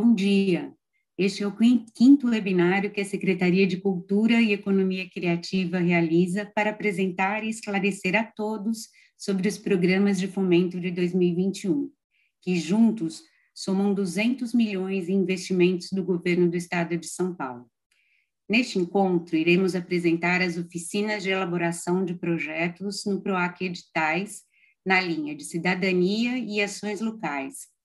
Bom dia. Este é o quinto webinário que a Secretaria de Cultura e Economia Criativa realiza para apresentar e esclarecer a todos sobre os programas de fomento de 2021, que juntos somam 200 milhões em investimentos do governo do estado de São Paulo. Neste encontro, iremos apresentar as oficinas de elaboração de projetos no PROAC Editais, na linha de cidadania e ações locais,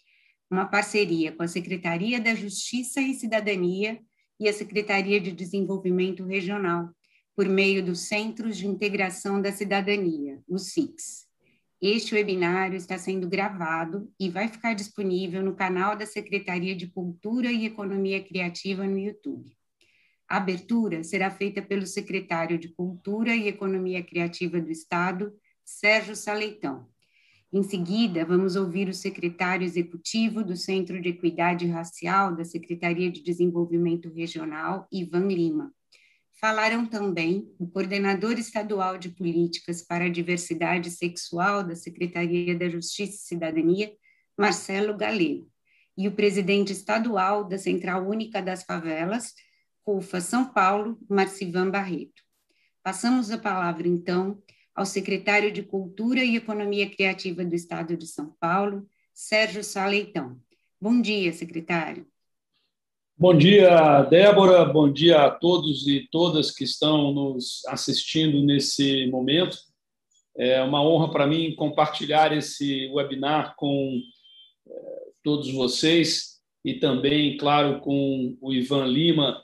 uma parceria com a Secretaria da Justiça e Cidadania e a Secretaria de Desenvolvimento Regional, por meio dos Centros de Integração da Cidadania, os SICs. Este webinário está sendo gravado e vai ficar disponível no canal da Secretaria de Cultura e Economia Criativa no YouTube. A abertura será feita pelo secretário de Cultura e Economia Criativa do Estado, Sérgio Saleitão. Em seguida, vamos ouvir o secretário executivo do Centro de Equidade Racial da Secretaria de Desenvolvimento Regional, Ivan Lima. Falaram também o coordenador estadual de políticas para a diversidade sexual da Secretaria da Justiça e Cidadania, Marcelo Galego, e o presidente estadual da Central Única das Favelas, CUFA São Paulo, Marcivan Barreto. Passamos a palavra, então, ao secretário de Cultura e Economia Criativa do Estado de São Paulo, Sérgio Saleitão. Bom dia, secretário. Bom dia, Débora. Bom dia a todos e todas que estão nos assistindo nesse momento. É uma honra para mim compartilhar esse webinar com é, todos vocês e também, claro, com o Ivan Lima,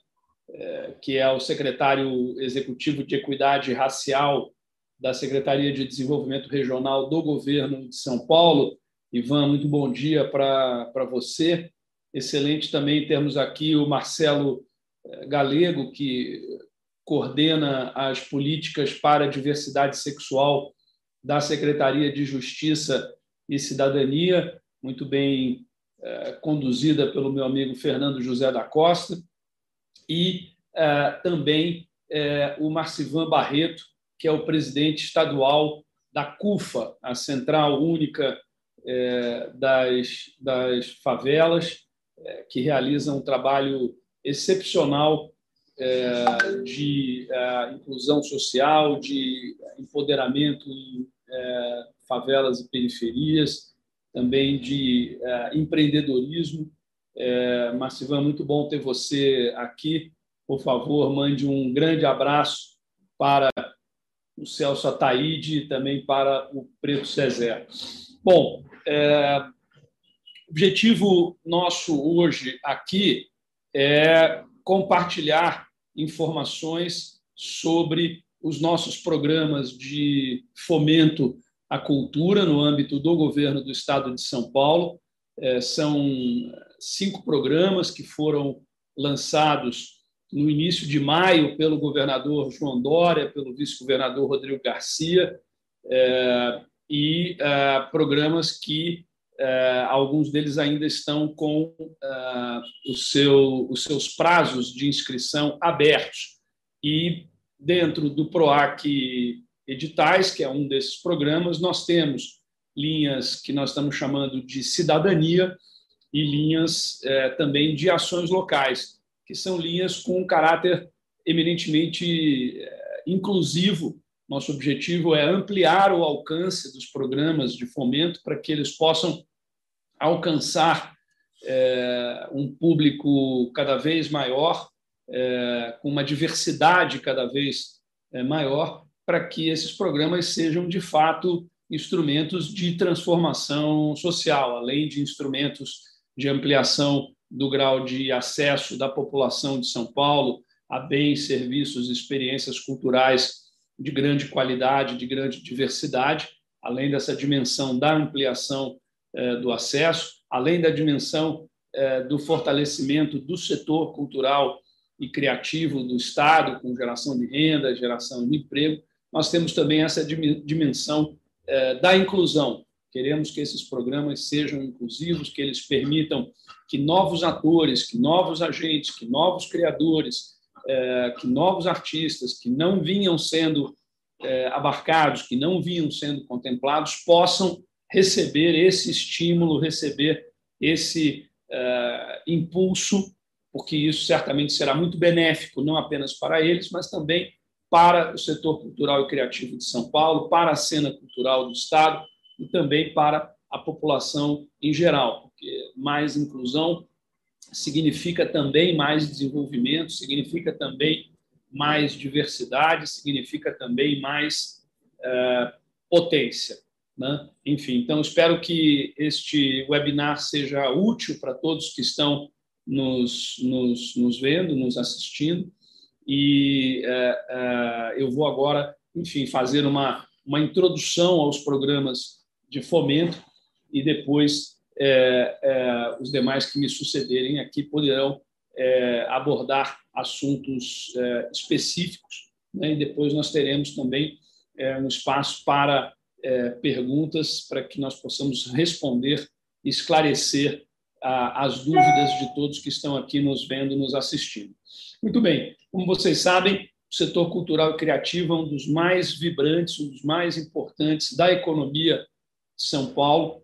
é, que é o secretário executivo de Equidade Racial da Secretaria de Desenvolvimento Regional do Governo de São Paulo. Ivan, muito bom dia para você. Excelente também termos aqui o Marcelo eh, Galego, que coordena as políticas para a diversidade sexual da Secretaria de Justiça e Cidadania, muito bem eh, conduzida pelo meu amigo Fernando José da Costa, e eh, também o Marcivan Barreto, que é o presidente estadual da CUFA, a Central Única é, das, das Favelas, é, que realiza um trabalho excepcional é, de inclusão social, de empoderamento em favelas e periferias, também de empreendedorismo. É, Marcivan, muito bom ter você aqui. Por favor, mande um grande abraço para o Celso Ataíde e também para o Preto Cezé. Bom, é, objetivo nosso hoje aqui é compartilhar informações sobre os nossos programas de fomento à cultura no âmbito do governo do Estado de São Paulo. É, são cinco programas que foram lançados no início de maio pelo governador João Dória, pelo vice-governador Rodrigo Garcia, é, e é, programas que é, alguns deles ainda estão com seu, os seus prazos de inscrição abertos. E dentro do PROAC Editais, que é um desses programas, nós temos linhas que nós estamos chamando de cidadania e linhas também de ações locais que são linhas com um caráter eminentemente eh, inclusivo. Nosso objetivo é ampliar o alcance dos programas de fomento para que eles possam alcançar é, um público cada vez maior, é, com uma diversidade cada vez maior, para que esses programas sejam, de fato, instrumentos de transformação social, além de instrumentos de ampliação do grau de acesso da população de São Paulo a bens, serviços, experiências culturais de grande qualidade, de grande diversidade, além dessa dimensão da ampliação eh, do acesso, além da dimensão eh, do fortalecimento do setor cultural e criativo do Estado, com geração de renda, geração de emprego, nós temos também essa dimensão eh, da inclusão, Queremos que esses programas sejam inclusivos, que eles permitam que novos atores, que novos agentes, que novos criadores, é, que novos artistas que não vinham sendo é, abarcados, que não vinham sendo contemplados, possam receber esse estímulo, receber esse impulso, porque isso certamente será muito benéfico, não apenas para eles, mas também para o setor cultural e criativo de São Paulo, para a cena cultural do Estado e também para a população em geral, porque mais inclusão significa também mais desenvolvimento, significa também mais diversidade, significa também mais é, potência. Né? Enfim, então espero que este webinar seja útil para todos que estão nos, nos, nos vendo, nos assistindo. E é, é, eu vou agora, enfim, fazer uma, uma introdução aos programas de fomento e depois é, é, os demais que me sucederem aqui poderão é, abordar assuntos é, específicos né? e depois nós teremos também um espaço para perguntas para que nós possamos responder e esclarecer as dúvidas de todos que estão aqui nos vendo, nos assistindo. Muito bem, como vocês sabem, o setor cultural e criativo é um dos mais vibrantes, um dos mais importantes da economia São Paulo.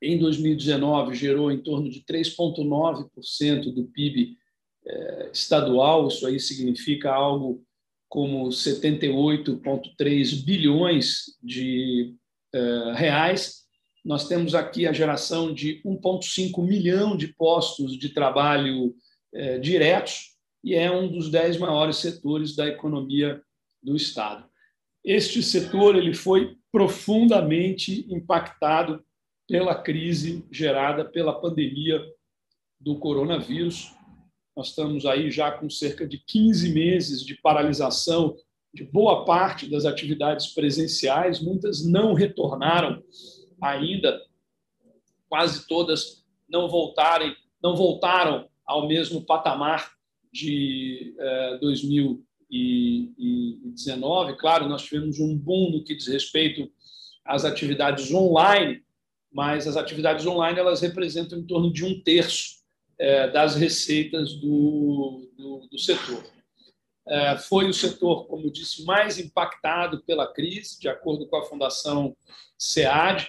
Em 2019, gerou em torno de 3,9% do PIB eh, estadual, isso aí significa algo como 78,3 bilhões de eh, reais. Nós temos aqui a geração de 1,5 milhão de postos de trabalho eh, diretos, e é um dos dez maiores setores da economia do Estado. Este setor ele foi profundamente impactado pela crise gerada pela pandemia do coronavírus. Nós estamos aí já com cerca de 15 meses de paralisação de boa parte das atividades presenciais, muitas não retornaram ainda, quase todas não voltarem, não voltaram ao mesmo patamar de 2019. Eh, claro, nós tivemos um boom no que diz respeito às atividades online, mas as atividades online elas representam em torno de um terço eh, das receitas do, do, do setor. Eh, foi o setor, como disse, mais impactado pela crise, de acordo com a Fundação SEAD.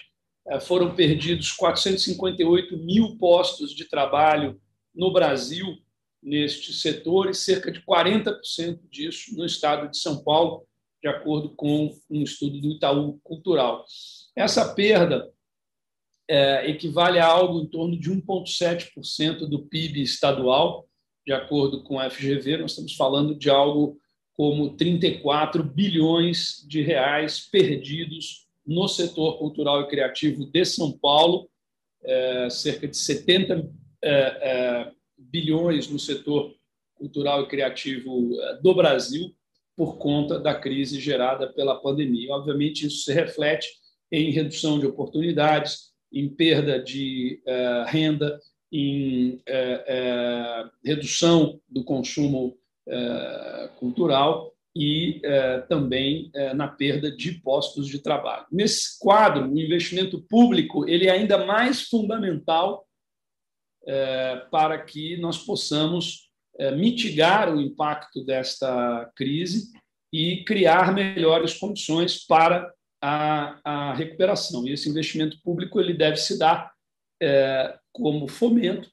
Foram perdidos 458 mil postos de trabalho no Brasil neste setor e cerca de 40% disso no estado de São Paulo, de acordo com um estudo do Itaú Cultural. Essa perda é, equivale a algo em torno de 1,7% do PIB estadual, de acordo com a FGV. Nós estamos falando de algo como 34 bilhões de reais perdidos no setor cultural e criativo de São Paulo, é, cerca de 70 é, é bilhões no setor cultural e criativo eh, do Brasil por conta da crise gerada pela pandemia. Obviamente, isso se reflete em redução de oportunidades, em perda de uh, renda, em uh, redução do consumo cultural e também na perda de postos de trabalho. Nesse quadro, o investimento público ele é ainda mais fundamental para que nós possamos é, mitigar o impacto desta crise e criar melhores condições para a, a recuperação. E esse investimento público ele deve se dar é, como fomento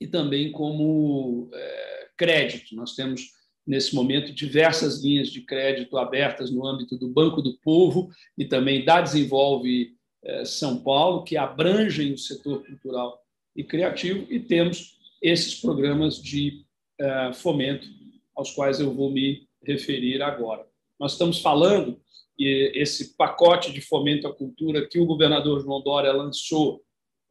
e também como crédito. Nós temos nesse momento diversas linhas de crédito abertas no âmbito do Banco do Povo e também da Desenvolve São Paulo, que abrangem o setor cultural e criativo, e temos esses programas de uh, fomento aos quais eu vou me referir agora. Nós estamos falando que esse pacote de fomento à cultura que o governador João Dória lançou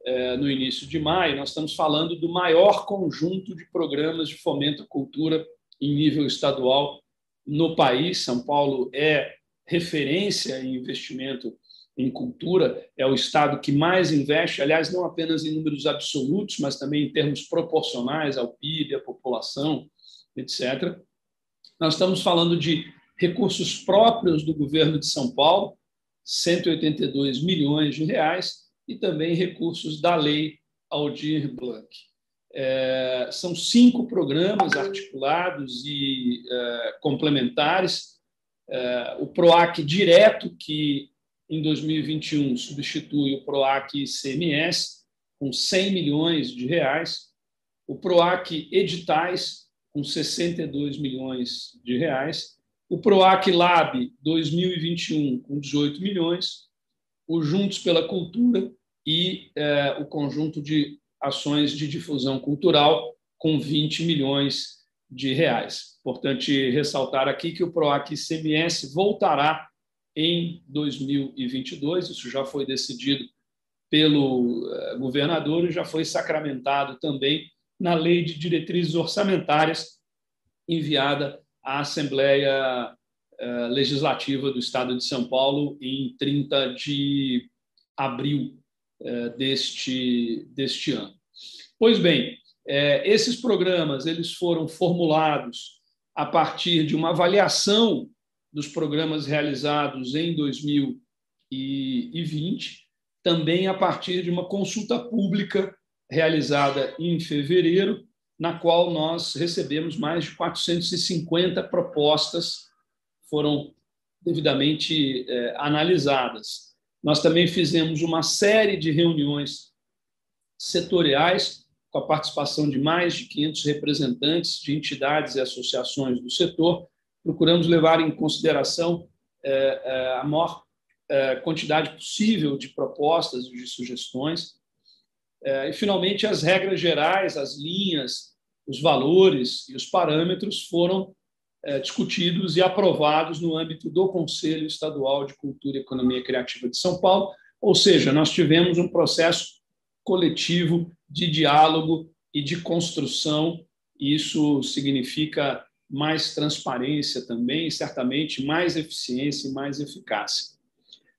uh, no início de maio, nós estamos falando do maior conjunto de programas de fomento à cultura em nível estadual no país. São Paulo é referência em investimento em cultura, é o Estado que mais investe, aliás, não apenas em números absolutos, mas também em termos proporcionais ao PIB, à população, etc. Nós estamos falando de recursos próprios do governo de São Paulo, 182 milhões de reais, e também recursos da lei Aldir Blanc. É, são cinco programas articulados e é, complementares. É, o PROAC direto, que em 2021 substitui o PROAC ICMS, com 100 milhões de reais, o PROAC Editais, com 62 milhões de reais, o PROAC Lab 2021, com 18 milhões, o Juntos pela Cultura e é, o conjunto de ações de difusão cultural, com 20 milhões de reais. Importante ressaltar aqui que o PROAC ICMS voltará em 2022, isso já foi decidido pelo eh, governador e já foi sacramentado também na Lei de Diretrizes Orçamentárias enviada à Assembleia eh, Legislativa do Estado de São Paulo em 30 de abril eh, deste, deste ano. Pois bem, esses programas eles foram formulados a partir de uma avaliação dos programas realizados em 2020 também a partir de uma consulta pública realizada em fevereiro, na qual nós recebemos mais de 450 propostas, foram devidamente eh, analisadas. Nós também fizemos uma série de reuniões setoriais, com a participação de mais de 500 representantes de entidades e associações do setor. Procuramos levar em consideração eh, eh, a maior é, quantidade possível de propostas e de sugestões. É, e, finalmente, as regras gerais, as linhas, os valores e os parâmetros foram é, discutidos e aprovados no âmbito do Conselho Estadual de Cultura e Economia Criativa de São Paulo, ou seja, nós tivemos um processo coletivo de diálogo e de construção, e isso significa mais transparência também, certamente mais eficiência e mais eficácia.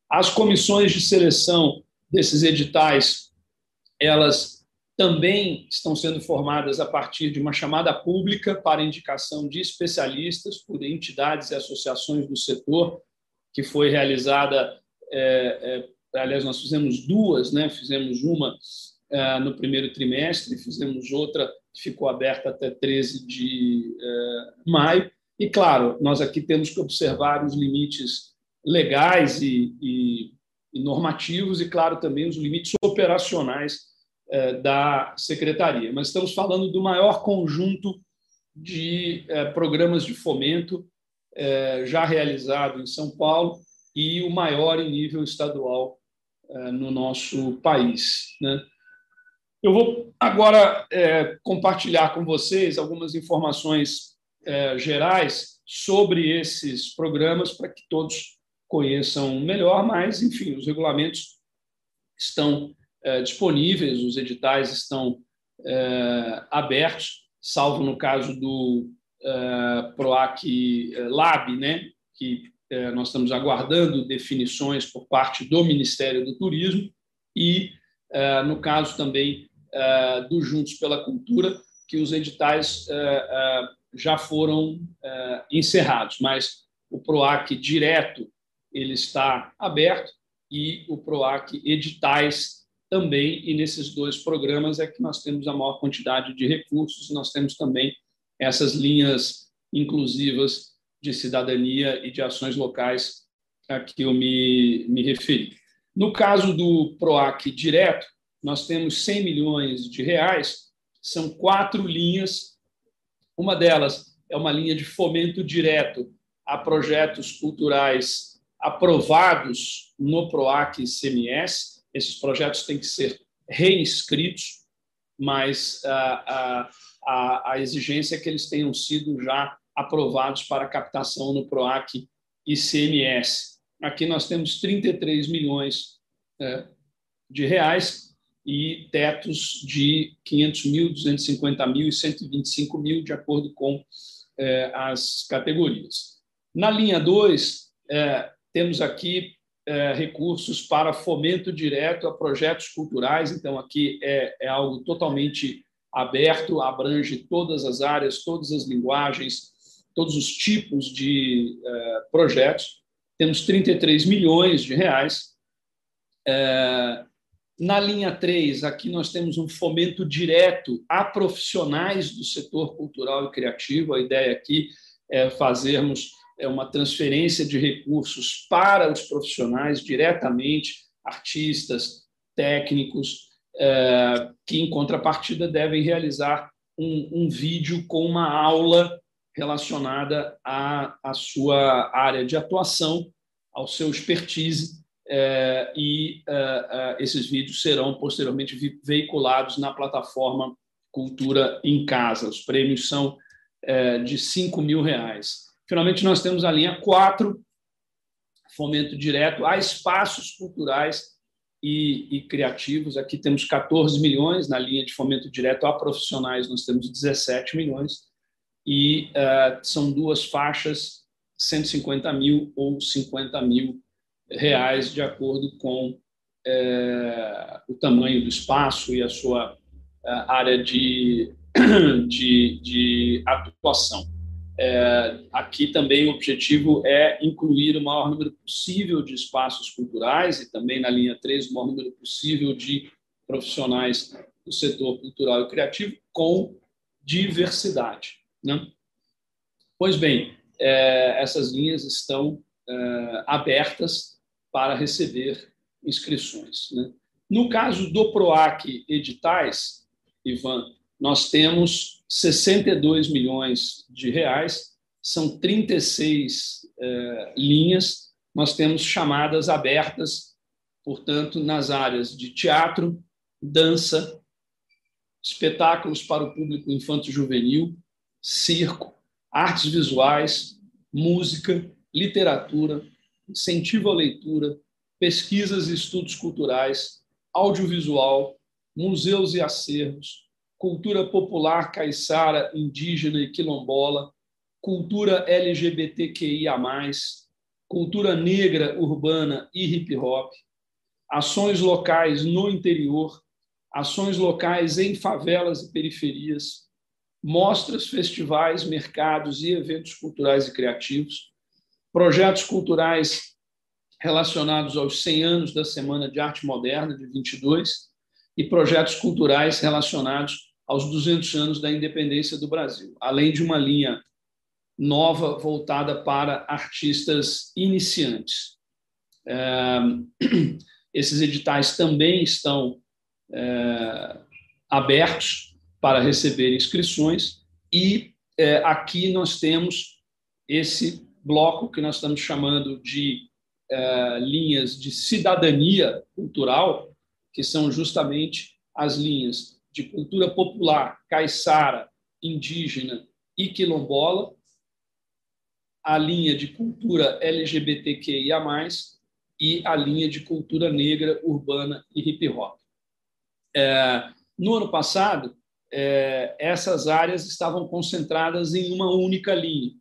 As comissões de seleção desses editais, elas também estão sendo formadas a partir de uma chamada pública para indicação de especialistas por entidades e associações do setor, que foi realizada. É, é, aliás, nós fizemos duas, né? fizemos uma é, no primeiro trimestre, fizemos outra ficou aberta até 13 de é, maio. E, claro, nós aqui temos que observar os limites legais e, e, e normativos e, claro, também os limites operacionais eh, da secretaria. Mas estamos falando do maior conjunto de eh, programas de fomento eh, já realizado em São Paulo e o maior em nível estadual no nosso país. Né? Eu vou agora compartilhar com vocês algumas informações gerais sobre esses programas para que todos conheçam melhor, mas, enfim, os regulamentos estão é, disponíveis, os editais estão é, abertos, salvo no caso do é, PROAC Lab, né, que nós estamos aguardando definições por parte do Ministério do Turismo, e no caso também do Juntos pela Cultura, que os editais já foram encerrados, mas o PROAC direto ele está aberto e o PROAC editais também, e nesses dois programas é que nós temos a maior quantidade de recursos, nós temos também essas linhas inclusivas de cidadania e de ações locais a que eu me, me referi. No caso do PROAC direto, nós temos 100 milhões de reais, são quatro linhas, uma delas é uma linha de fomento direto a projetos culturais aprovados no PROAC CMS. Esses projetos têm que ser reinscritos, mas a, a, a exigência é que eles tenham sido já aprovados para captação no PROAC ICMS. Aqui nós temos 33 milhões é, de reais e tetos de 500 mil, 250 mil e 125 mil, de acordo com é, as categorias. Na linha 2, é, temos aqui é, recursos para fomento direto a projetos culturais, então aqui é, é algo totalmente aberto, abrange todas as áreas, todas as linguagens, todos os tipos de projetos. Temos 33 milhões de reais. Na linha 3, aqui nós temos um fomento direto a profissionais do setor cultural e criativo. A ideia aqui é fazermos é uma transferência de recursos para os profissionais diretamente, artistas, técnicos, que, em contrapartida, devem realizar um, um vídeo com uma aula relacionada à, à sua área de atuação, ao seu expertise, é, e é, é, esses vídeos serão posteriormente veiculados na plataforma Cultura em Casa. Os prêmios são de 5 mil reais. Finalmente, nós temos a linha 4, fomento direto a espaços culturais e, e, criativos. Aqui temos 14 milhões, na linha de fomento direto a profissionais, nós temos 17 milhões, e uh, são duas faixas, 150 mil ou 50 mil reais, de acordo com uh, o tamanho do espaço e a sua uh, área de, de, de atuação. É, aqui também o objetivo é incluir o maior número possível de espaços culturais e também na linha 3 o maior número possível de profissionais do setor cultural e criativo com diversidade. Né? Pois bem, é, essas linhas estão é, abertas para receber inscrições. Né? No caso do PROAC Editais, Ivan, nós temos 62 milhões de reais, são 36 eh, linhas, nós temos chamadas abertas, portanto, nas áreas de teatro, dança, espetáculos para o público infanto-juvenil, circo, artes visuais, música, literatura, incentivo à leitura, pesquisas e estudos culturais, audiovisual, museus e acervos, cultura popular caiçara, indígena e quilombola, cultura LGBTQIA+, cultura negra, urbana e hip hop, ações locais no interior, ações locais em favelas e periferias, mostras, festivais, mercados e eventos culturais e criativos, projetos culturais relacionados aos 100 anos da Semana de Arte Moderna de 22 e projetos culturais relacionados aos 200 anos da independência do Brasil, além de uma linha nova voltada para artistas iniciantes. É, esses editais também estão é, abertos para receber inscrições e é, aqui nós temos esse bloco que nós estamos chamando de linhas de cidadania cultural, que são justamente as linhas de cultura popular, caiçara, indígena e quilombola, a linha de cultura LGBTQIA+, e a linha de cultura negra, urbana e hip hop. É, no ano passado, é, essas áreas estavam concentradas em uma única linha.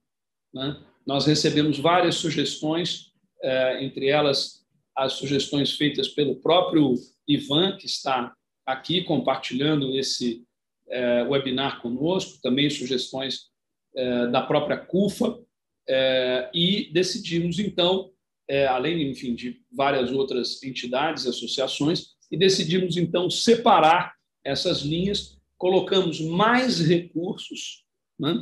Né? Nós recebemos várias sugestões, é, entre elas as sugestões feitas pelo próprio Ivan, que está aqui compartilhando esse é, webinar conosco, também sugestões é, da própria CUFA, e decidimos, então, além, enfim, de várias outras entidades associações, e decidimos, então, separar essas linhas, colocamos mais recursos, né,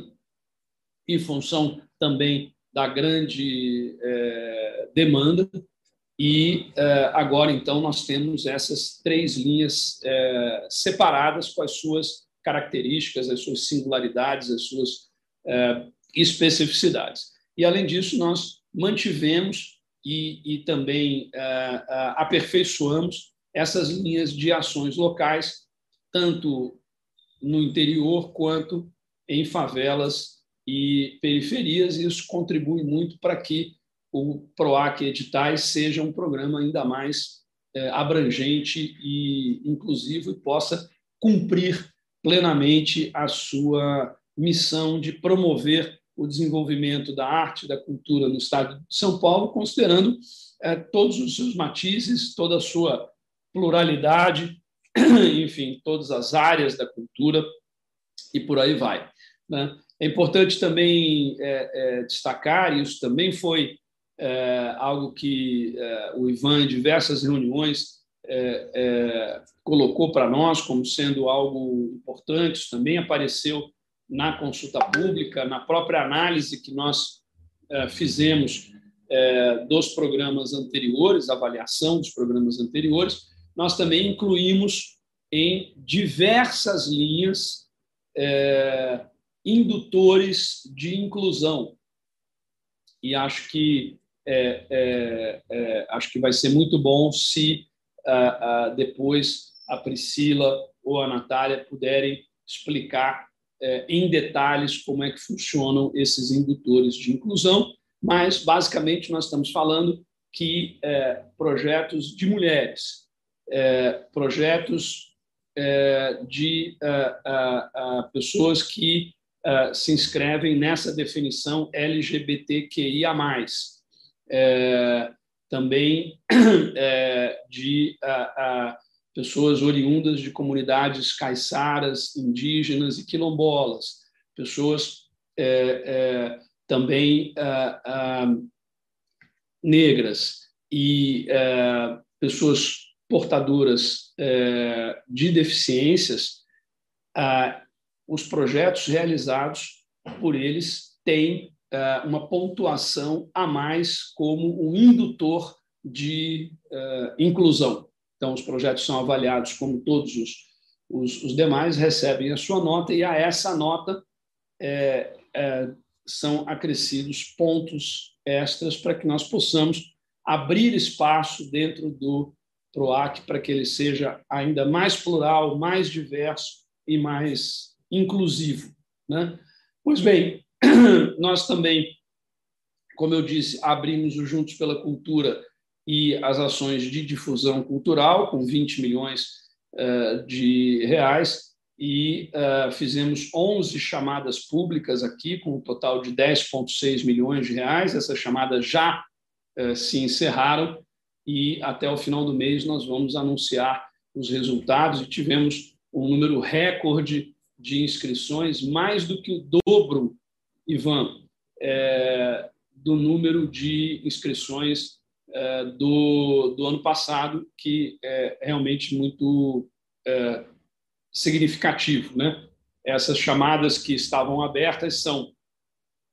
em função também da grande é, demanda e eh, agora, então, nós temos essas três linhas eh, separadas com as suas características, as suas singularidades, as suas eh, especificidades. E, além disso, nós mantivemos e, e também aperfeiçoamos essas linhas de ações locais, tanto no interior quanto em favelas e periferias, e isso contribui muito para que o PROAC Editais seja um programa ainda mais é, abrangente e inclusivo e possa cumprir plenamente a sua missão de promover o desenvolvimento da arte da cultura no estado de São Paulo, considerando é, todos os seus matizes, toda a sua pluralidade, enfim, todas as áreas da cultura e por aí vai. Né? É importante também é, é, destacar, isso também foi é, algo que é, o Ivan, em diversas reuniões, é, é colocou para nós como sendo algo importante, isso também apareceu na consulta pública, na própria análise que nós fizemos dos programas anteriores, avaliação dos programas anteriores, nós também incluímos em diversas linhas indutores de inclusão. E acho que é, é, é acho que vai ser muito bom se depois a Priscila ou a Natália puderem explicar é, em detalhes como é que funcionam esses indutores de inclusão, mas basicamente nós estamos falando que projetos de mulheres, projetos de pessoas que é, se inscrevem nessa definição LGBTQIA+, também de pessoas oriundas de comunidades caiçaras, indígenas e quilombolas, pessoas é, é, também é, é negras e é, pessoas portadoras é, de deficiências, os projetos realizados por eles têm uma pontuação a mais como um indutor de inclusão. Então, os projetos são avaliados como todos os, os, os demais, recebem a sua nota, e a essa nota é, é, são acrescidos pontos extras para que nós possamos abrir espaço dentro do PROAC para que ele seja ainda mais plural, mais diverso e mais inclusivo. Né? Pois bem, nós também, como eu disse, abrimos o Juntos pela Cultura e as ações de difusão cultural, com 20 milhões uh, de reais, e uh, fizemos 11 chamadas públicas aqui, com um total de 10,6 milhões de reais. Essas chamadas já uh, se encerraram e até o final do mês nós vamos anunciar os resultados e tivemos um número recorde de inscrições, mais do que o dobro, Ivan, é, do número de inscrições é, do, do ano passado, que é realmente muito é, significativo. Né? Essas chamadas que estavam abertas são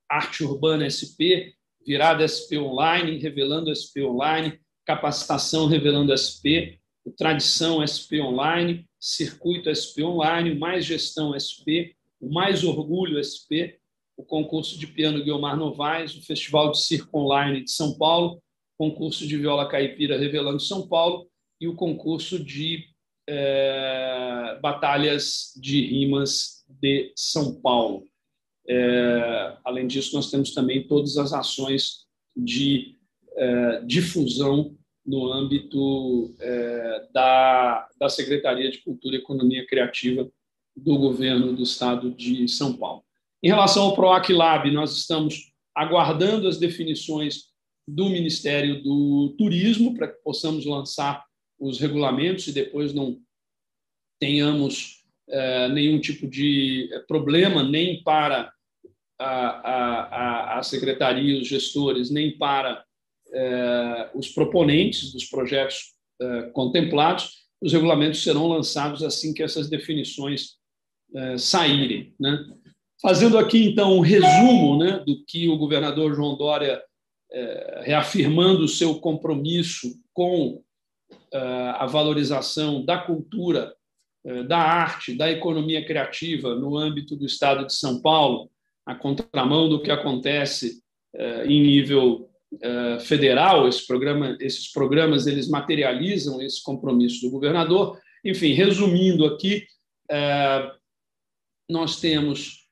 Arte Urbana SP, Virada SP Online, Revelando SP Online, Capacitação Revelando SP, Tradição SP Online, Circuito SP Online, Mais Gestão SP, o Mais Orgulho SP, o concurso de piano Guilmar Novaes, o Festival de Circo Online de São Paulo, concurso de viola caipira Revelando São Paulo e o concurso de é, batalhas de rimas de São Paulo. É, além disso, nós temos também todas as ações de é, difusão no âmbito é, da, da Secretaria de Cultura e Economia Criativa do governo do estado de São Paulo. Em relação ao PROAC Lab, nós estamos aguardando as definições do Ministério do Turismo para que possamos lançar os regulamentos e depois não tenhamos é, nenhum tipo de problema nem para a, a, a secretaria, os gestores, nem para é, os proponentes dos projetos é, contemplados. Os regulamentos serão lançados assim que essas definições saírem. Né? Fazendo aqui, então, um resumo né, do que o governador João Dória reafirmando o seu compromisso com a valorização da cultura, da arte, da economia criativa no âmbito do Estado de São Paulo, a contramão do que acontece em nível federal. Esse programa, esses programas eles materializam esse compromisso do governador. Enfim, resumindo aqui, nós temos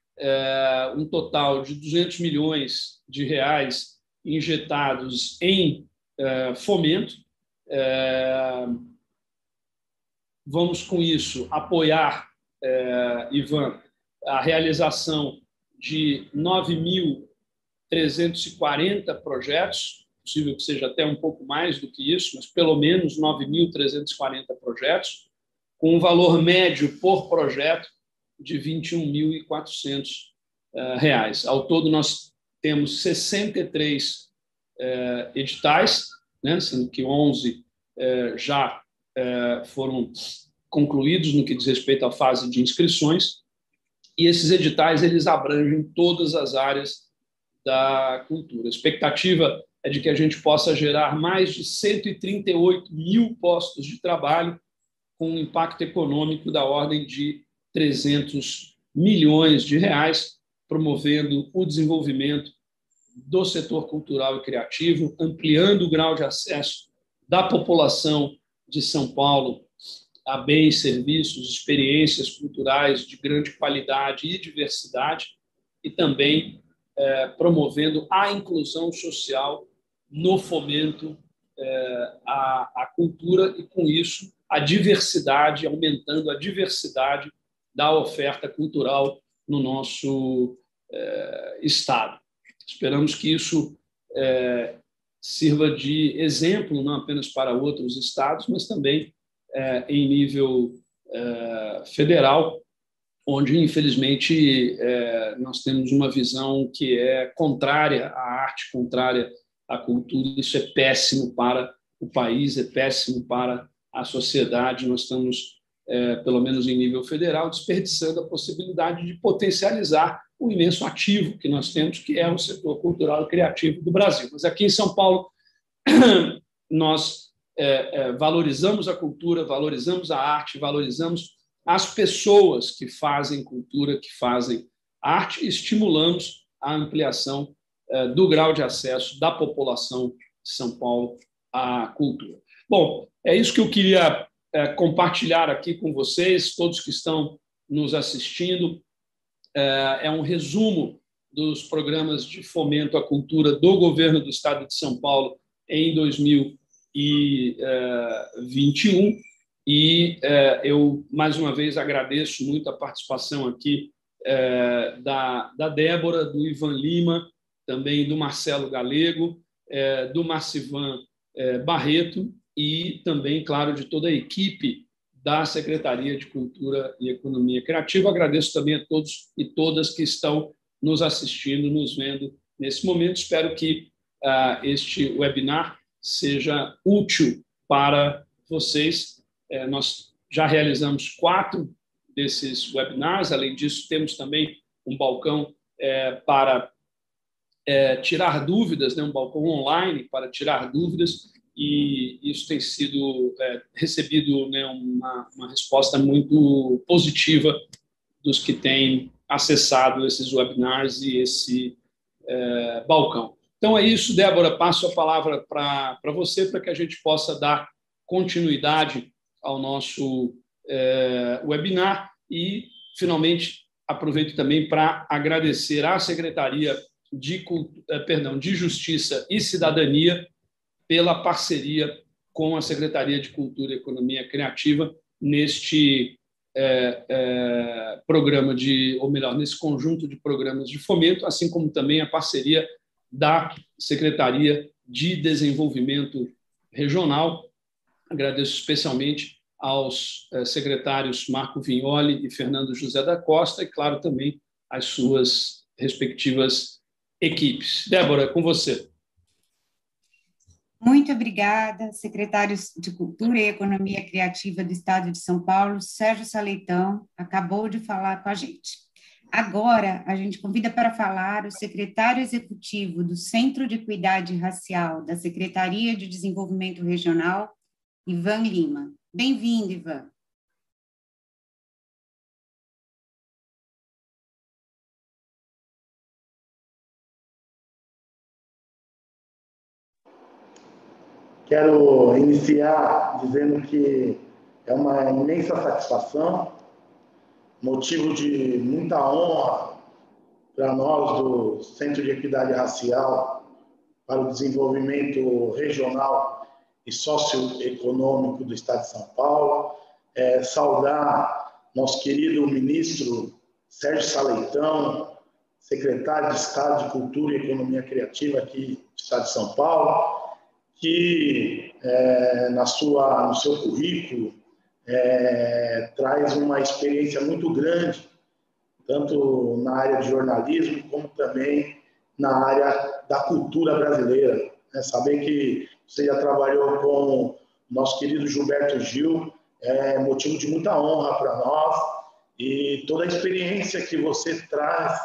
um total de 200 milhões de reais injetados em eh, fomento. Eh, vamos, com isso, apoiar, eh, Ivan, a realização de 9.340 projetos, possível que seja até um pouco mais do que isso, mas pelo menos 9.340 projetos, com um valor médio por projeto de 21.400 reais. Ao todo, nós temos 63 é, editais, né, sendo que 11 é, já foram concluídos no que diz respeito à fase de inscrições, e esses editais eles abrangem todas as áreas da cultura. A expectativa é de que a gente possa gerar mais de 138 mil postos de trabalho, com um impacto econômico da ordem de 300 milhões de reais, promovendo o desenvolvimento do setor cultural e criativo, ampliando o grau de acesso da população de São Paulo a bens, serviços, experiências culturais de grande qualidade e diversidade, e também é, promovendo a inclusão social no fomento é, à, à cultura e, com isso, a diversidade, aumentando a diversidade da oferta cultural no nosso é, Estado. Esperamos que isso é, sirva de exemplo não apenas para outros estados, mas também é, em nível federal, onde, infelizmente, é, nós temos uma visão que é contrária à arte, contrária à cultura. Isso é péssimo para o país, é péssimo para a sociedade. Nós estamos, é, pelo menos em nível federal, desperdiçando a possibilidade de potencializar o imenso ativo que nós temos, que é o setor cultural e criativo do Brasil. Mas aqui em São Paulo, nós é, é, valorizamos a cultura, valorizamos a arte, valorizamos as pessoas que fazem cultura, que fazem arte, estimulamos a ampliação é, do grau de acesso da população de São Paulo à cultura. Bom, é isso que eu queria é, compartilhar aqui com vocês, todos que estão nos assistindo. É, é um resumo dos programas de fomento à cultura do governo do Estado de São Paulo em 2021. E é, eu, mais uma vez, agradeço muito a participação aqui é, da, da Débora, do Ivan Lima, também do Marcelo Galego, é, do Marcivan Barreto e também, claro, de toda a equipe da Secretaria de Cultura e Economia Criativa. Agradeço também a todos e todas que estão nos assistindo, nos vendo nesse momento. Espero que uh, este webinar seja útil para vocês. É, nós já realizamos quatro desses webinars. Além disso, temos também um balcão é, para é, tirar dúvidas, né, um balcão online para tirar dúvidas, e isso tem sido recebido né, uma, uma resposta muito positiva dos que têm acessado esses webinars e esse é, balcão. Então é isso, Débora. Passo a palavra para você para que a gente possa dar continuidade ao nosso é, webinar e, finalmente, aproveito também para agradecer à Secretaria de, é, perdão, de Justiça e Cidadania pela parceria com a Secretaria de Cultura e Economia Criativa neste é, é, programa de, ou melhor, nesse conjunto de programas de fomento, assim como também a parceria da Secretaria de Desenvolvimento Regional. Agradeço especialmente aos eh, secretários Marco Vignoli e Fernando José da Costa, e, claro, também às suas respectivas equipes. Débora, com você. Muito obrigada, secretários de Cultura e Economia Criativa do Estado de São Paulo, Sérgio Saleitão, acabou de falar com a gente. Agora, a gente convida para falar o secretário executivo do Centro de Equidade Racial da Secretaria de Desenvolvimento Regional, Ivan Lima. Bem-vindo, Ivan. Quero iniciar dizendo que é uma imensa satisfação motivo de muita honra para nós do Centro de Equidade Racial para o Desenvolvimento Regional e Socioeconômico do Estado de São Paulo, é, saudar nosso querido ministro Sérgio Saleitão, secretário de Estado de Cultura e Economia Criativa aqui do Estado de São Paulo, que é, na sua, no seu currículo é, traz uma experiência muito grande, tanto na área de jornalismo, como também na área da cultura brasileira. É, saber que você já trabalhou com nosso querido Gilberto Gil é motivo de muita honra para nós e toda a experiência que você traz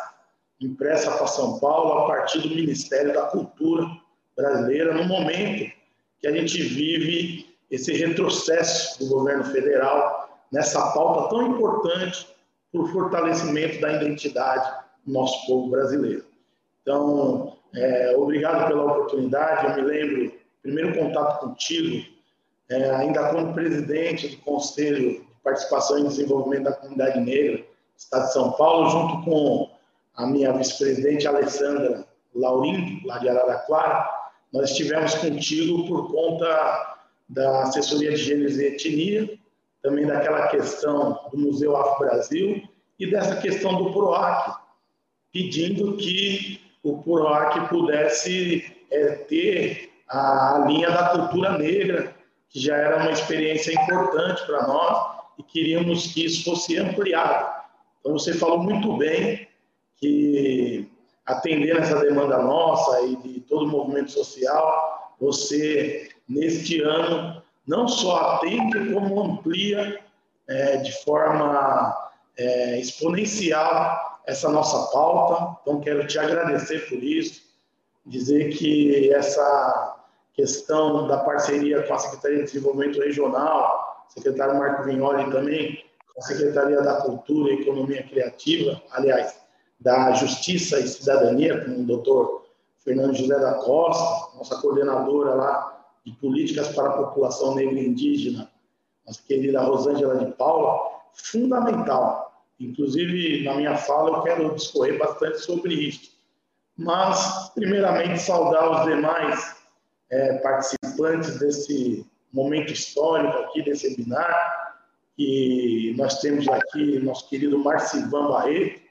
impressa para São Paulo a partir do Ministério da Cultura brasileira no momento que a gente vive esse retrocesso do governo federal nessa pauta tão importante para o fortalecimento da identidade do nosso povo brasileiro. Então, é, obrigado pela oportunidade. Eu me lembro, primeiro contato contigo, é, ainda como presidente do Conselho de Participação e Desenvolvimento da Comunidade Negra, Estado de São Paulo, junto com a minha vice-presidente Alessandra Laurindo, lá de Araraquara, nós estivemos contigo por conta da assessoria de gêneros e etnia, também daquela questão do Museu Afro Brasil e dessa questão do PROAC, pedindo que o PROAC pudesse é, ter a, linha da cultura negra, que já era uma experiência importante para nós e queríamos que isso fosse ampliado. Então, você falou muito bem que, atendendo essa demanda nossa e de todo o movimento social, você, neste ano, não só atende, como amplia é, de forma é, exponencial essa nossa pauta. Então, quero te agradecer por isso, dizer que essa questão da parceria com a Secretaria de Desenvolvimento Regional, secretário Marco Vignoli também, com a Secretaria da Cultura e Economia Criativa, aliás, da Justiça e Cidadania, com o doutor Fernando José da Costa, nossa coordenadora lá de Políticas para a População Negra e Indígena, nossa querida Rosângela de Paula, fundamental. Inclusive, na minha fala, eu quero discorrer bastante sobre isso. Mas, primeiramente, saudar os demais é, participantes desse momento histórico aqui, desse webinar, e nós temos aqui nosso querido Marcivan Barreto,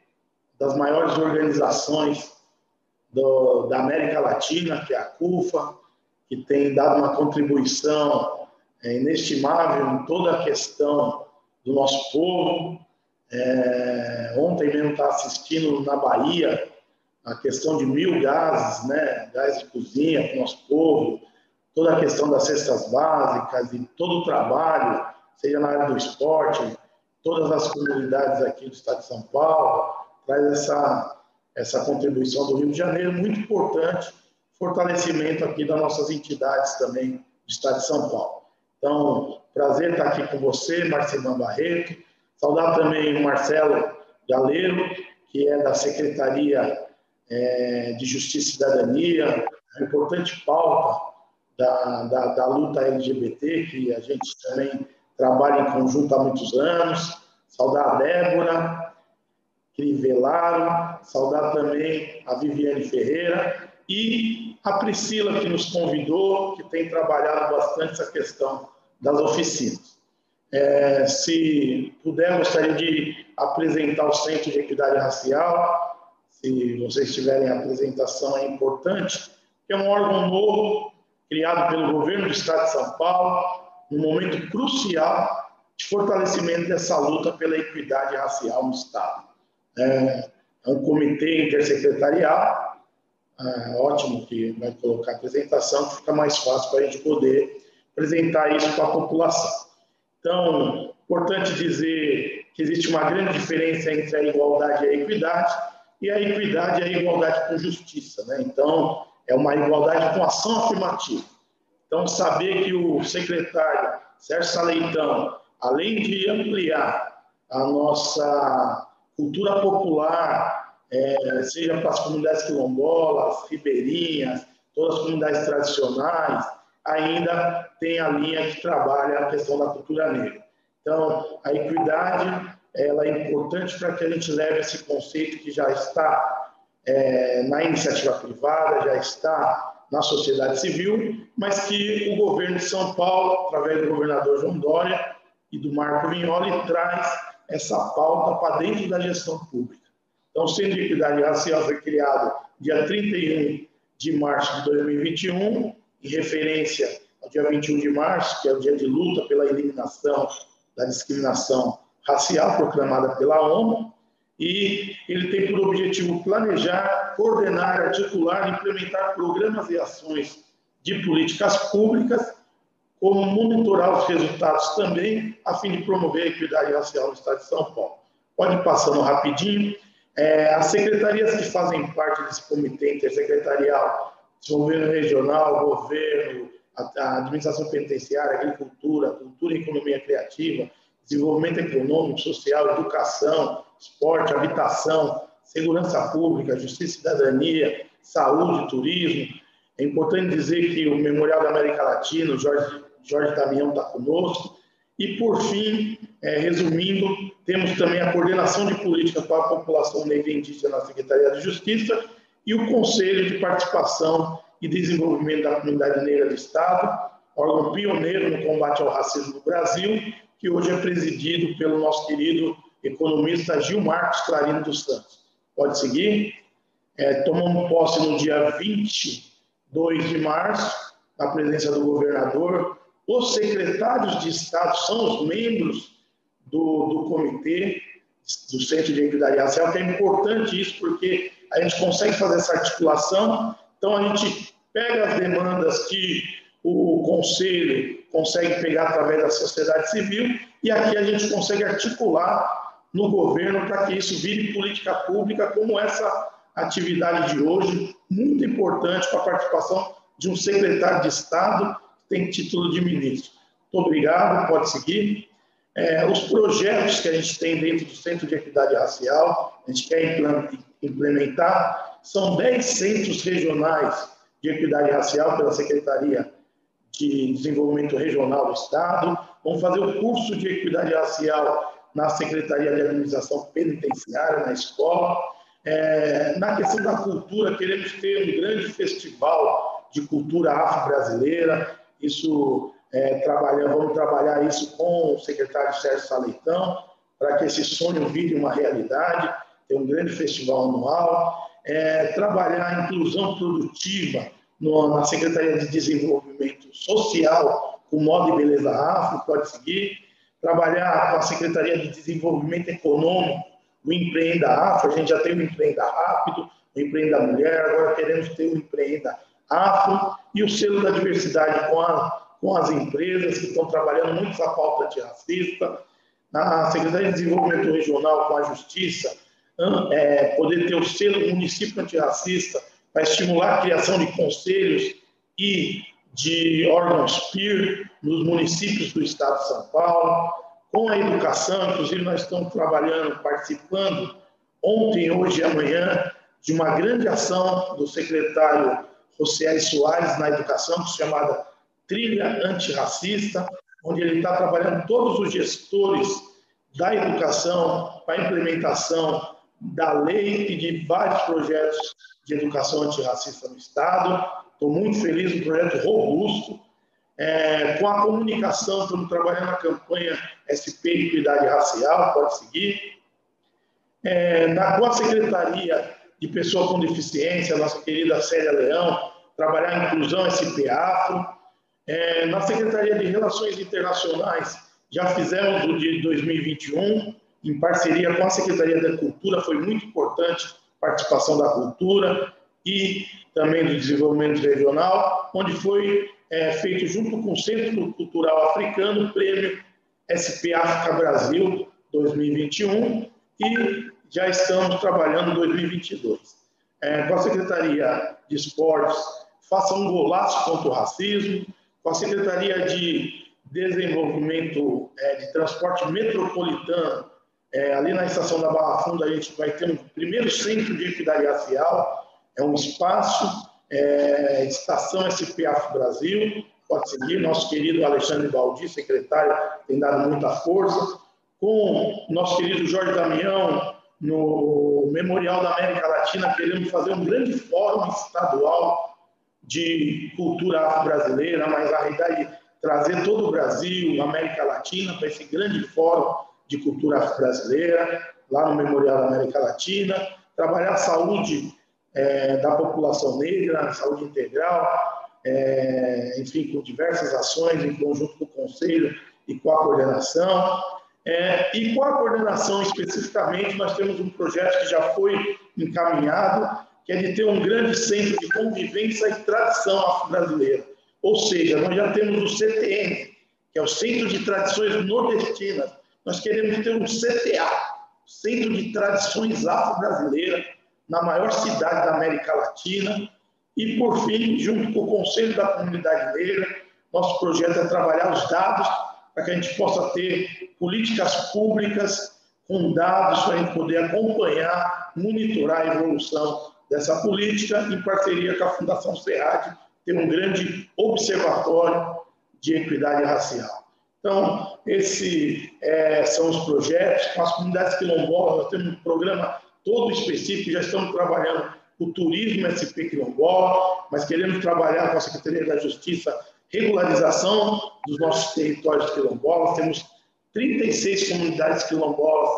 das maiores organizações do, da América Latina, que é a CUFA, que tem dado uma contribuição é, inestimável em toda a questão do nosso povo. É, ontem mesmo estava assistindo na Bahia a questão de mil gases, né, gás de cozinha o nosso povo, toda a questão das cestas básicas e todo o trabalho, seja na área do esporte, todas as comunidades aqui do estado de São Paulo, traz essa, essa contribuição do Rio de Janeiro, muito importante, fortalecimento aqui das nossas entidades também do estado de São Paulo. Então, prazer estar aqui com você, Marcelão Barreto, saudar também o Marcelo Galeiro, que é da Secretaria é, de Justiça e Cidadania, a importante pauta da, da, da, luta LGBT, que a gente também trabalha em conjunto há muitos anos. Saudar a Débora, Crivellaro, saudar também a Viviane Ferreira e a Priscila, que nos convidou, que tem trabalhado bastante essa questão das oficinas. É, se puder, gostaria de apresentar o Centro de Equidade Racial. Se vocês tiverem a apresentação, é importante, que é um órgão novo, criado pelo governo do Estado de São Paulo, num momento crucial de fortalecimento dessa luta pela equidade racial no Estado. É, é um comitê intersecretarial, é, ótimo que vai colocar a apresentação, fica mais fácil para a gente poder apresentar isso para a população. Então, importante dizer que existe uma grande diferença entre a igualdade e a equidade, e a equidade é a igualdade com justiça. Né? Então, é uma igualdade com ação afirmativa. Então, saber que o secretário Sérgio Saleitão, além de ampliar a nossa cultura popular, é, seja para as comunidades quilombolas, ribeirinhas, todas as comunidades tradicionais, ainda tem a linha que trabalha a questão da cultura negra. Então, a equidade ela é importante para que a gente leve esse conceito que já está é, na iniciativa privada, já está na sociedade civil, mas que o governo de São Paulo, através do governador João Dória e do Marco Vignoli, traz essa pauta para dentro da gestão pública. Então, o Centro de Equidade Racial foi criado dia 31 de março de 2021, em referência ao dia 21 de março, que é o dia de luta pela eliminação da discriminação racial proclamada pela ONU, e ele tem por objetivo planejar, coordenar, articular e implementar programas e ações de políticas públicas como monitorar os resultados também, a fim de promover a equidade racial no Estado de São Paulo. Pode ir passando rapidinho. É, as secretarias que fazem parte desse comitê intersecretarial, governo regional, governo, a administração penitenciária, agricultura, cultura e economia criativa, desenvolvimento econômico, social, educação, esporte, habitação, segurança pública, justiça e cidadania, saúde, turismo. É importante dizer que o Memorial da América Latina, Jorge, Jorge Damião está conosco. E, por fim, é, resumindo, temos também a coordenação de política para a população negra e indígena na Secretaria de Justiça e o Conselho de Participação e Desenvolvimento da Comunidade Negra do Estado, órgão pioneiro no combate ao racismo no Brasil, que hoje é presidido pelo nosso querido economista Gil Marcos Clarino dos Santos. Pode seguir? É, tomamos posse no dia 22 de março, na presença do governador. Os secretários de Estado são os membros do, do comitê do Centro de Equidade Racial, que é importante isso, porque a gente consegue fazer essa articulação, então a gente pega as demandas que o Conselho consegue pegar através da sociedade civil e aqui a gente consegue articular no governo para que isso vire política pública, como essa atividade de hoje, muito importante para a participação de um secretário de Estado que tem título de ministro. Muito obrigado, pode seguir. É, os projetos que a gente tem dentro do Centro de Equidade Racial, a gente quer implementar, são 10 centros regionais de equidade racial pela Secretaria de Desenvolvimento Regional do Estado. Vamos fazer o curso de equidade racial na Secretaria de Administração Penitenciária, na escola. É, na questão da cultura, queremos ter um grande festival de cultura afro-brasileira. Isso, é, trabalha, vamos trabalhar isso com o secretário Sérgio Saleitão, para que esse sonho vire uma realidade, ter um grande festival anual. É, trabalhar a inclusão produtiva na Secretaria de Desenvolvimento Social, com modo e beleza afro, pode seguir. Trabalhar com a Secretaria de Desenvolvimento Econômico, o Empreenda Afro, a gente já tem o Empreenda Rápido, o Empreenda Mulher, agora queremos ter o Empreenda Afro e o selo da diversidade com, a, com as empresas que estão trabalhando muito essa pauta antirracista. Na Secretaria de Desenvolvimento Regional, com a Justiça, é, poder ter o selo município antirracista para estimular a criação de conselhos e de órgãos peer nos municípios do estado de São Paulo, com a educação, inclusive nós estamos trabalhando, participando ontem, hoje e amanhã de uma grande ação do secretário Rocieli Soares na educação, chamada Trilha Antirracista, onde ele está trabalhando todos os gestores da educação para a implementação da lei e de vários projetos de educação antirracista no Estado. Estou muito feliz, um projeto robusto. É, com a comunicação, estamos trabalhando na campanha SP Equidade Racial, pode seguir. É, na, com a Secretaria de Pessoa com Deficiência, nossa querida Célia Leão, trabalhar a inclusão SP Afro. É, na Secretaria de Relações Internacionais, já fizemos o de 2021, em parceria com a Secretaria da Cultura, foi muito importante a participação da cultura e também do desenvolvimento regional, onde foi é, feito junto com o Centro Cultural Africano o prêmio SP África Brasil 2021 e já estamos trabalhando em 2022. É, com a Secretaria de Esportes, faça um golaço contra o racismo, com a Secretaria de Desenvolvimento é, de Transporte Metropolitano, é, ali na estação da Barra Funda, a gente vai ter um primeiro centro de equidade racial, é um espaço, é, estação SPAF Brasil, pode seguir, nosso querido Alexandre Baldi, secretário, tem dado muita força, com nosso querido Jorge Damião, no Memorial da América Latina, queremos fazer um grande fórum estadual de cultura afro-brasileira, mas a realidade trazer todo o Brasil, América Latina, para esse grande fórum de cultura brasileira, lá no Memorial da América Latina, trabalhar a saúde é, da população negra, saúde integral, é, enfim, com diversas ações em conjunto com o Conselho e com a coordenação. É, e com a coordenação especificamente, nós temos um projeto que já foi encaminhado, que é de ter um grande centro de convivência e tradição afro-brasileira. Ou seja, nós já temos o CTN, que é o Centro de Tradições Nordestinas, nós queremos ter um CTA, Centro de Tradições Afro-Brasileiras, na maior cidade da América Latina. E, por fim, junto com o Conselho da Comunidade Negra, nosso projeto é trabalhar os dados para que a gente possa ter políticas públicas com dados para a gente poder acompanhar, monitorar a evolução dessa política em parceria com a Fundação SEAD, ter um grande observatório de equidade racial. Então, esses é, são os projetos. Com as comunidades quilombolas, nós temos um programa todo específico, já estamos trabalhando o turismo SP quilombola, mas queremos trabalhar com a Secretaria da Justiça regularização dos nossos territórios quilombolas. Temos 36 comunidades quilombolas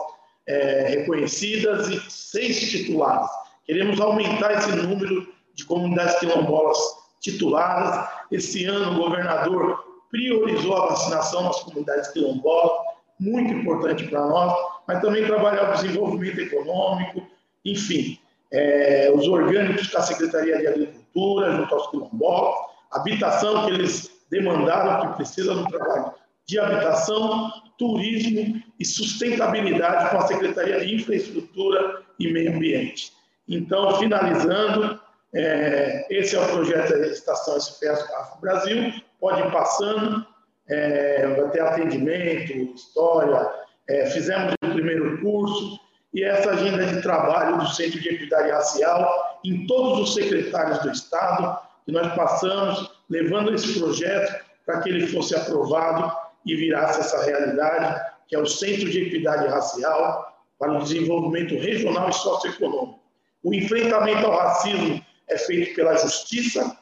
é, reconhecidas e seis tituladas. Queremos aumentar esse número de comunidades quilombolas tituladas. Esse ano, o governador priorizou a vacinação nas comunidades quilombolas, muito importante para nós, mas também trabalhar o desenvolvimento econômico, enfim, é, os orgânicos com a Secretaria de Agricultura, junto aos quilombolas, habitação que eles demandaram, que precisa do trabalho de habitação, turismo e sustentabilidade com a Secretaria de Infraestrutura e Meio Ambiente. Então, finalizando, é, esse é o projeto da Estação SPS Brasil, pode ir passando, é, ter atendimento, história, é, fizemos o primeiro curso, e essa agenda de trabalho do Centro de Equidade Racial em todos os secretários do Estado, que nós passamos, levando esse projeto para que ele fosse aprovado e virasse essa realidade, que é o Centro de Equidade Racial para o Desenvolvimento Regional e Socioeconômico. O enfrentamento ao racismo é feito pela Justiça,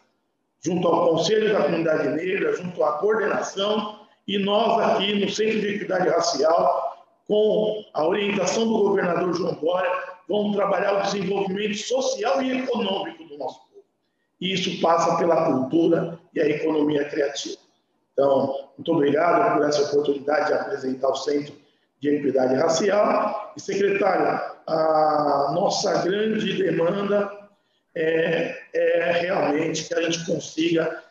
junto ao Conselho da Comunidade Negra, junto à coordenação, e nós aqui no Centro de Equidade Racial, com a orientação do governador João Dória, vamos trabalhar o desenvolvimento social e econômico do nosso povo. E isso passa pela cultura e a economia criativa. Então, muito obrigado por essa oportunidade de apresentar o Centro de Equidade Racial. E, secretário, a nossa grande demanda é, é realmente que a gente consiga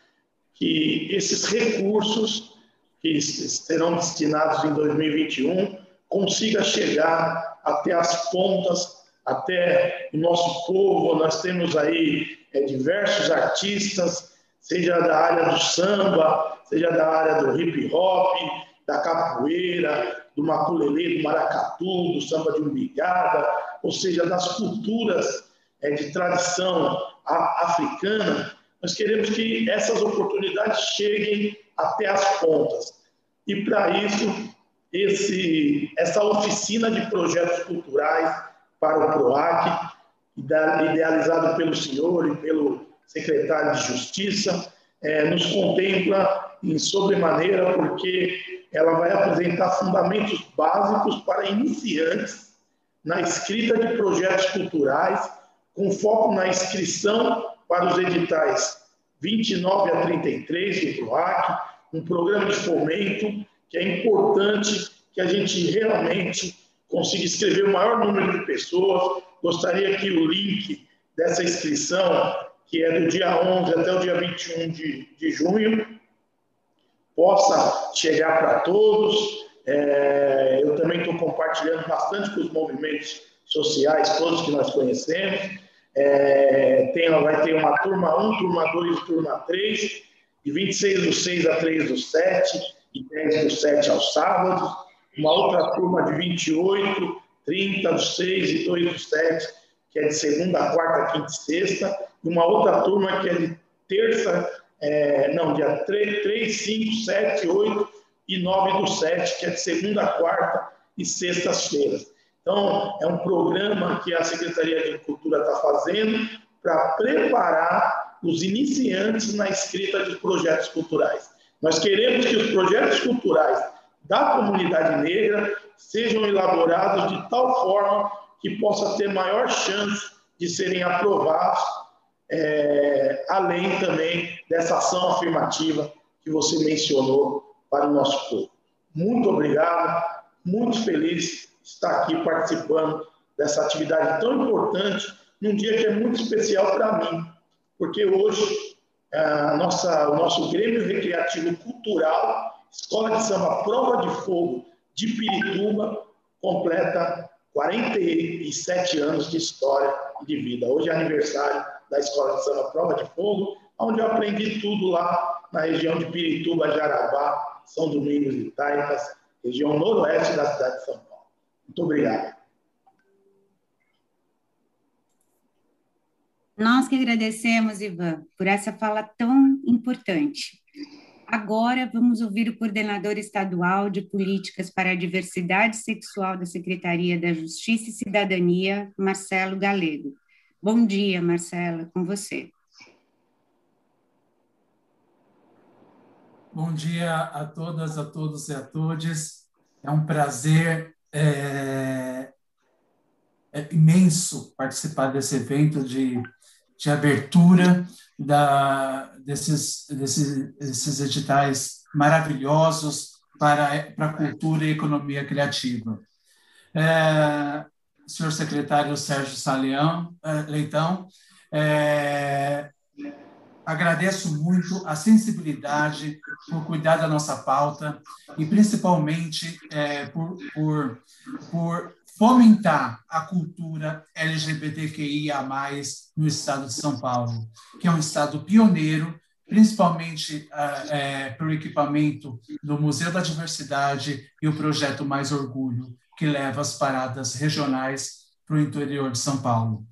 que esses recursos que serão destinados em 2021 consiga chegar até as pontas, até o nosso povo. Nós temos aí é, diversos artistas, seja da área do samba, seja da área do hip hop, da capoeira, do maculelê, do maracatu, do samba de umbigada, ou seja, das culturas é, de tradição africana, nós queremos que essas oportunidades cheguem até as pontas. E para isso, esse, essa oficina de projetos culturais para o PROAC, idealizado pelo senhor e pelo secretário de Justiça, é, nos contempla em sobremaneira, porque ela vai apresentar fundamentos básicos para iniciantes na escrita de projetos culturais com foco na inscrição para os editais 29 a 33 do PROAC, um programa de fomento que é importante que a gente realmente consiga escrever o maior número de pessoas. Gostaria que o link dessa inscrição, que é do dia 11 até o dia 21 de, de junho, possa chegar para todos. É, eu também estou compartilhando bastante com os movimentos sociais, todos que nós conhecemos. É, tem, vai ter uma turma 1, turma 2 e turma 3, de 26 do 6 a 3 do 7, e 10 do 7 aos sábados. Uma outra turma de 28, 30 do 6 e 2 do 7, que é de segunda, quarta, quinta e sexta. E uma outra turma que é de terça, é, não, dia 3, 3, 5, 7, 8 e 9 do 7, que é de segunda, quarta e sextas-feiras. Então, é um programa que a Secretaria de Cultura está fazendo para preparar os iniciantes na escrita de projetos culturais. Nós queremos que os projetos culturais da comunidade negra sejam elaborados de tal forma que possa ter maior chance de serem aprovados, é, além também dessa ação afirmativa que você mencionou para o nosso povo. Muito obrigado, muito feliz estar aqui participando dessa atividade tão importante num dia que é muito especial para mim, porque hoje a nossa, o nosso Grêmio Recreativo Cultural, Escola de Samba Prova de Fogo de Pirituba, completa 47 anos de história e de vida. Hoje é aniversário da Escola de Samba Prova de Fogo, onde eu aprendi tudo lá na região de Pirituba, Jarabá, São Domingos e Taitas, região noroeste da cidade de São Paulo. Muito obrigado. Nós que agradecemos, Ivan, por essa fala tão importante. Agora vamos ouvir o coordenador estadual de políticas para a diversidade sexual da Secretaria da Justiça e Cidadania, Marcelo Galego. Bom dia, Marcelo, com você. Bom dia a todas, a todos e a todas. É um prazer é, é imenso participar desse evento de, de abertura da, desses, desses, desses editais maravilhosos para, para a cultura e economia criativa. É, senhor secretário Sérgio Saleão, é, Leitão, é, agradeço muito a sensibilidade por cuidar da nossa pauta e principalmente é, por, por, por fomentar a cultura LGBTQIA+, no estado de São Paulo, que é um estado pioneiro, principalmente é, pelo equipamento do Museu da Diversidade e o projeto Mais Orgulho, que leva as paradas regionais para o interior de São Paulo.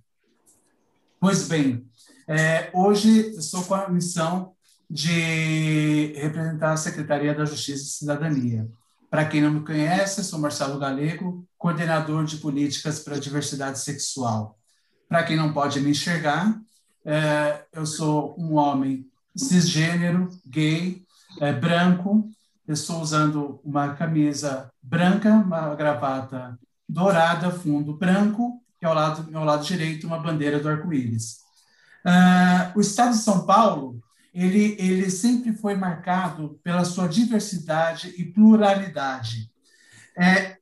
Pois bem, é, hoje estou com a missão de representar a Secretaria da Justiça e Cidadania. Para quem não me conhece, sou Marcelo Galego, coordenador de políticas para a diversidade sexual. Para quem não pode me enxergar, é, eu sou um homem cisgênero, gay, é, branco. estou usando uma camisa branca, uma gravata dourada, fundo branco, e ao lado, ao lado direito uma bandeira do arco-íris. Uh, o Estado de São Paulo, ele, ele sempre foi marcado pela sua diversidade e pluralidade. É,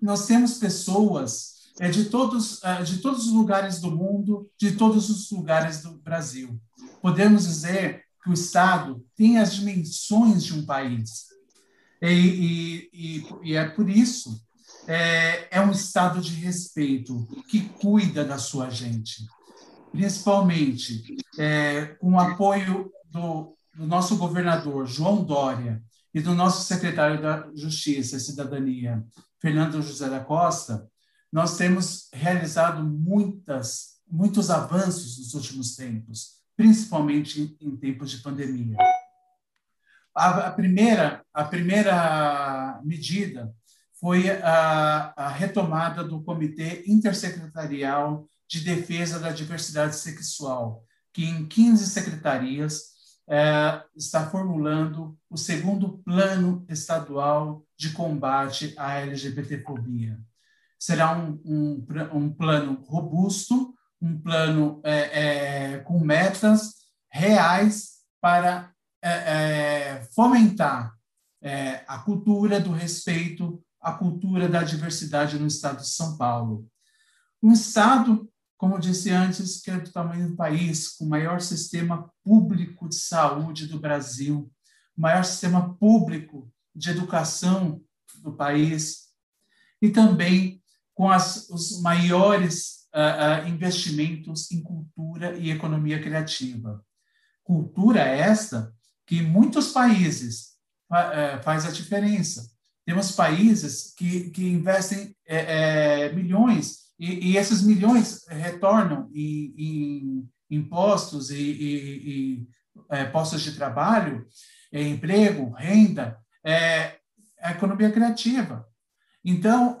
nós temos pessoas é, de, todos, é, de todos os lugares do mundo, de todos os lugares do Brasil. Podemos dizer que o Estado tem as dimensões de um país. E, e, e, e é por isso é, é um Estado de respeito que cuida da sua gente principalmente é, com o apoio do, do, nosso governador, João Dória, e do nosso secretário da Justiça e Cidadania, Fernando José da Costa, nós temos realizado muitas, muitos avanços nos últimos tempos, principalmente em, em tempos de pandemia. A, a, primeira, a primeira medida foi a, a retomada do Comitê Intersecretarial de Defesa da Diversidade Sexual, que em 15 secretarias é, está formulando o segundo Plano Estadual de Combate à LGBTfobia. Será um, um, um plano robusto, um plano é, é, com metas reais para é, é, fomentar é, a cultura do respeito, a cultura da diversidade no estado de São Paulo. Um estado como disse antes, que é do tamanho do país, com o maior sistema público de saúde do Brasil, o maior sistema público de educação do país, e também com as, os maiores uh, uh, investimentos em cultura e economia criativa. Cultura esta que em muitos países uh, faz a diferença. Temos países que, que investem é, é, milhões e, e esses milhões retornam em, em impostos e, e, e é, postos de trabalho, é, emprego, renda, é, a economia criativa. Então,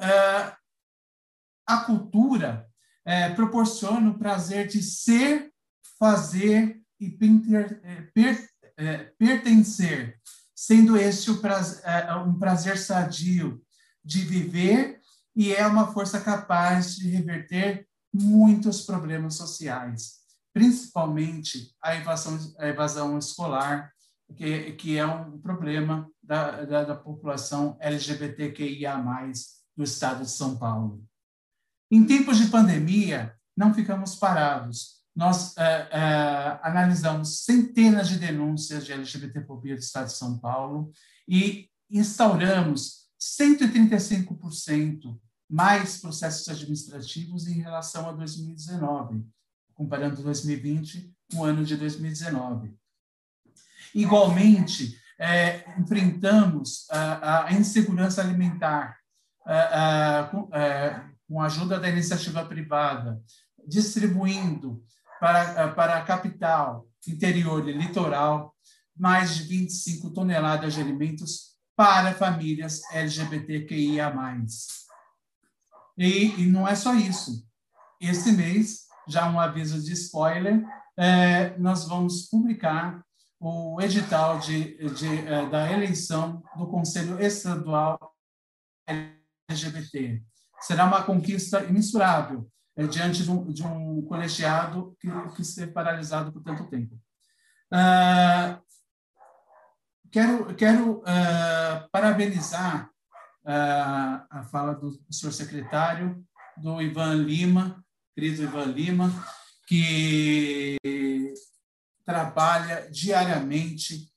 a cultura proporciona o prazer de ser, fazer e per, per, pertencer, sendo esse prazer, um prazer sadio de viver e é uma força capaz de reverter muitos problemas sociais, principalmente a evasão, a evasão escolar, que, que é um problema da, da, da população LGBTQIA+, do estado de São Paulo. Em tempos de pandemia, não ficamos parados. Nós é, é, analisamos centenas de denúncias de LGBTfobia do estado de São Paulo e instauramos 135% mais processos administrativos em relação a 2019, comparando 2020 com o ano de 2019. Igualmente, é, enfrentamos a, a, insegurança alimentar a, a, com, é, com a ajuda da iniciativa privada, distribuindo para, para a capital, interior e litoral mais de 25 toneladas de alimentos para famílias LGBTQIA+. E, e não é só isso. Esse mês, já um aviso de spoiler, é, nós vamos publicar o edital de, de, é, da eleição do Conselho Estadual LGBT. Será uma conquista imensurável é, diante de um, de um colegiado que, que paralisado por tanto tempo. Uh, quero quero uh, parabenizar a fala do senhor secretário, do Ivan Lima, querido Ivan Lima, que trabalha diariamente